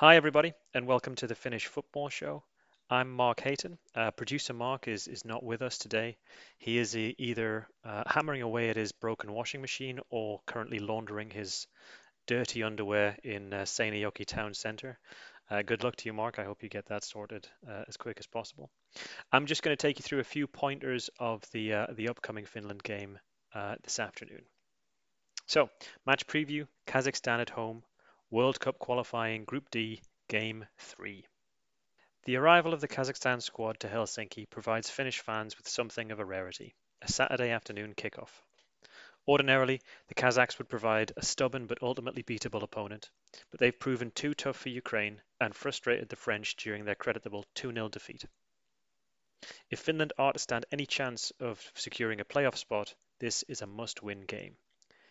Hi, everybody, and welcome to the Finnish Football Show. I'm Mark Hayton. Uh, producer Mark is, is not with us today. He is either uh, hammering away at his broken washing machine or currently laundering his dirty underwear in uh, Seinäjoki town centre. Uh, good luck to you, Mark. I hope you get that sorted uh, as quick as possible. I'm just going to take you through a few pointers of the uh, the upcoming Finland game uh, this afternoon. So, match preview: Kazakhstan at home, World Cup qualifying Group D, Game 3. The arrival of the Kazakhstan squad to Helsinki provides Finnish fans with something of a rarity a Saturday afternoon kickoff. Ordinarily, the Kazakhs would provide a stubborn but ultimately beatable opponent, but they've proven too tough for Ukraine and frustrated the French during their creditable 2 0 defeat. If Finland are to stand any chance of securing a playoff spot, this is a must win game.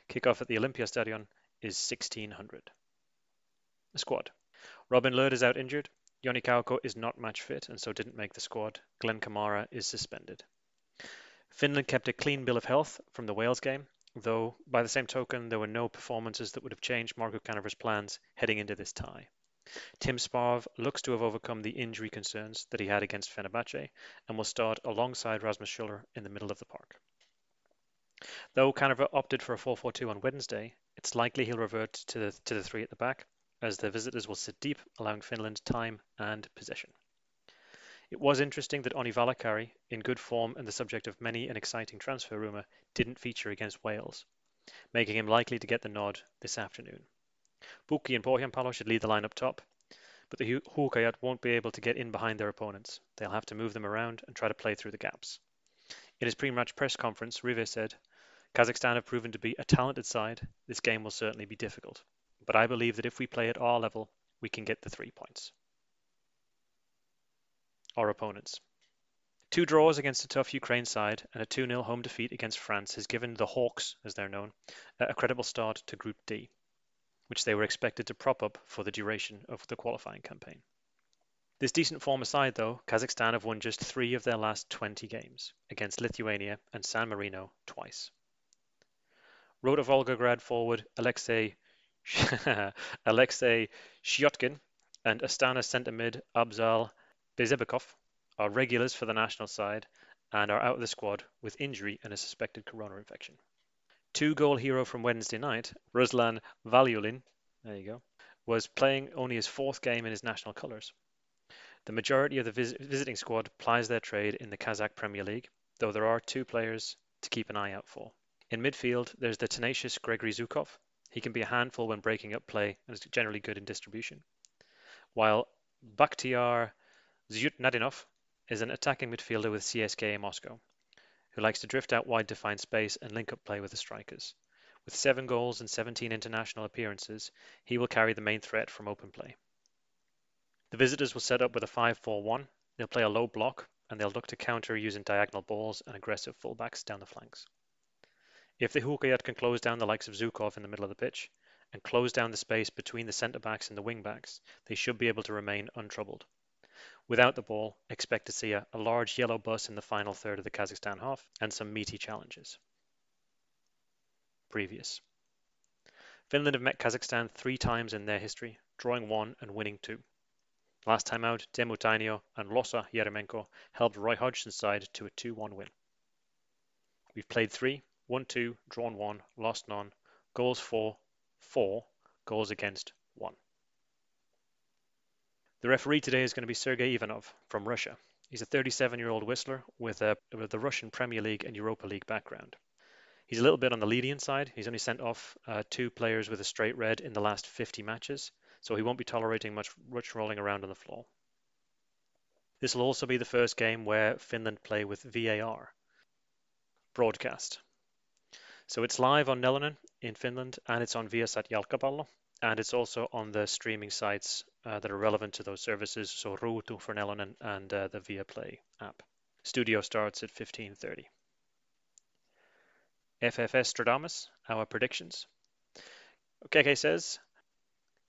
Kickoff at the Olympiastadion is 1600. Squad. Robin Lod is out injured. Joni Kauko is not match fit and so didn't make the squad. Glenn Kamara is suspended. Finland kept a clean bill of health from the Wales game, though by the same token there were no performances that would have changed Markku Kanerva's plans heading into this tie. Tim Sparv looks to have overcome the injury concerns that he had against Fenerbahce and will start alongside Rasmus Schuller in the middle of the park. Though Kanerva opted for a 4-4-2 on Wednesday, it's likely he'll revert to the, to the three at the back, as the visitors will sit deep, allowing Finland time and possession. It was interesting that Onni Valakari, in good form and the subject of many an exciting transfer rumour, didn't feature against Wales, making him likely to get the nod this afternoon. Pukki and Pohjanpalo should lead the line up top, but the Huuhkajat won't be able to get in behind their opponents. They'll have to move them around and try to play through the gaps. In his pre-match press conference, Rive said, Kazakhstan have proven to be a talented side. This game will certainly be difficult. But I believe that if we play at our level, we can get the three points. Our opponents. Two draws against a tough Ukraine side and a 2 0 home defeat against France has given the Hawks, as they're known, a credible start to Group D, which they were expected to prop up for the duration of the qualifying campaign. This decent form aside, though, Kazakhstan have won just three of their last 20 games against Lithuania and San Marino twice. Rotor Volgograd forward Alexei Alexei Shchetkin and Astana centre mid Abzal Beisebekov are regulars for the national side and are out of the squad with injury and a suspected corona infection. Two goal hero from Wednesday night, Ruslan Valiullin, there you go, was playing only his fourth game in his national colours. The majority of the vis- visiting squad plies their trade in the Kazakh Premier League, though there are two players to keep an eye out for. In midfield, there's the tenacious Gregory Zhukov. He can be a handful when breaking up play and is generally good in distribution. While Bakhtiar Zainutdinov is an attacking midfielder with CSKA Moscow, who likes to drift out wide to find space and link up play with the strikers. With seven goals and 17 international appearances, he will carry the main threat from open play. The visitors will set up with a 5-4-1. They'll play a low block and they'll look to counter using diagonal balls and aggressive fullbacks down the flanks. If the Huuhkajat can close down the likes of Zhukov in the middle of the pitch and close down the space between the centre backs and the wing backs, they should be able to remain untroubled. Without the ball, expect to see a, a large yellow bus in the final third of the Kazakhstan half and some meaty challenges. Previous. Finland have met Kazakhstan three times in their history, drawing one and winning two. Last time out, Teemu Tainio and Losa Yeremenko helped Roy Hodgson's side to a 2-1 win. We've played three, won two, drawn one, lost none, goals for, four, goals against, one. The referee today is going to be Sergei Ivanov from Russia. He's a 37-year-old whistler with, a, with the Russian Premier League and Europa League background. He's a little bit on the lenient side. He's only sent off uh, two players with a straight red in the last 50 matches, so he won't be tolerating much, much rolling around on the floor. This will also be the first game where Finland play with VAR. Broadcast. So it's live on Nelonen in Finland and it's on Viasat Jalkapallo and it's also on the streaming sites uh, that are relevant to those services, so Ruutu for Nelonen and uh, the Viaplay app. Studio starts at 15:30. FFS Stradamus, our predictions. KK says,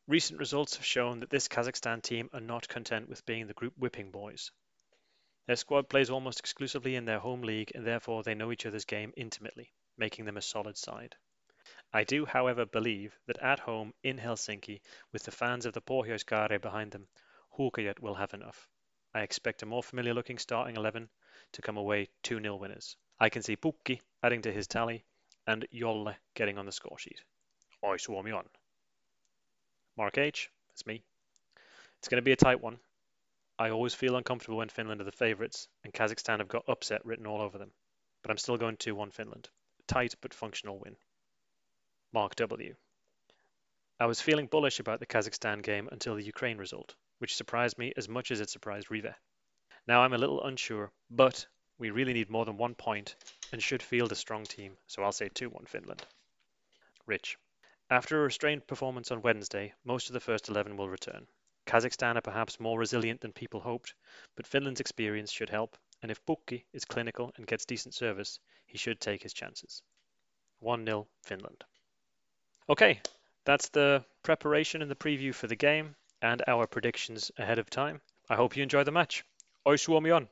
Recent results have shown that this Kazakhstan team are not content with being the group whipping boys. Their squad plays almost exclusively in their home league and therefore they know each other's game intimately, making them a solid side. I do, however, believe that at home in Helsinki, with the fans of the Pohjoiskaarre behind them, Huuhkajat will have enough. I expect a more familiar looking starting 11 to come away 2 0 winners. I can see Pukki adding to his tally and Jolle getting on the score sheet. Oi Suomi on. Mark H, it's me. It's going to be a tight one. I always feel uncomfortable when Finland are the favourites, and Kazakhstan have got upset written all over them. But I'm still going 2 1 Finland. Tight but functional win. Mark W. I was feeling bullish about the Kazakhstan game until the Ukraine result, which surprised me as much as it surprised Rive. Now I'm a little unsure, but we really need more than one point and should field a strong team, so I'll say 2 1 Finland. Rich. After a restrained performance on Wednesday, most of the first 11 will return. Kazakhstan are perhaps more resilient than people hoped, but Finland's experience should help, and if Pukki is clinical and gets decent service, he should take his chances. 1 0 Finland. Okay, that's the preparation and the preview for the game and our predictions ahead of time. I hope you enjoy the match. Oi Suomi on!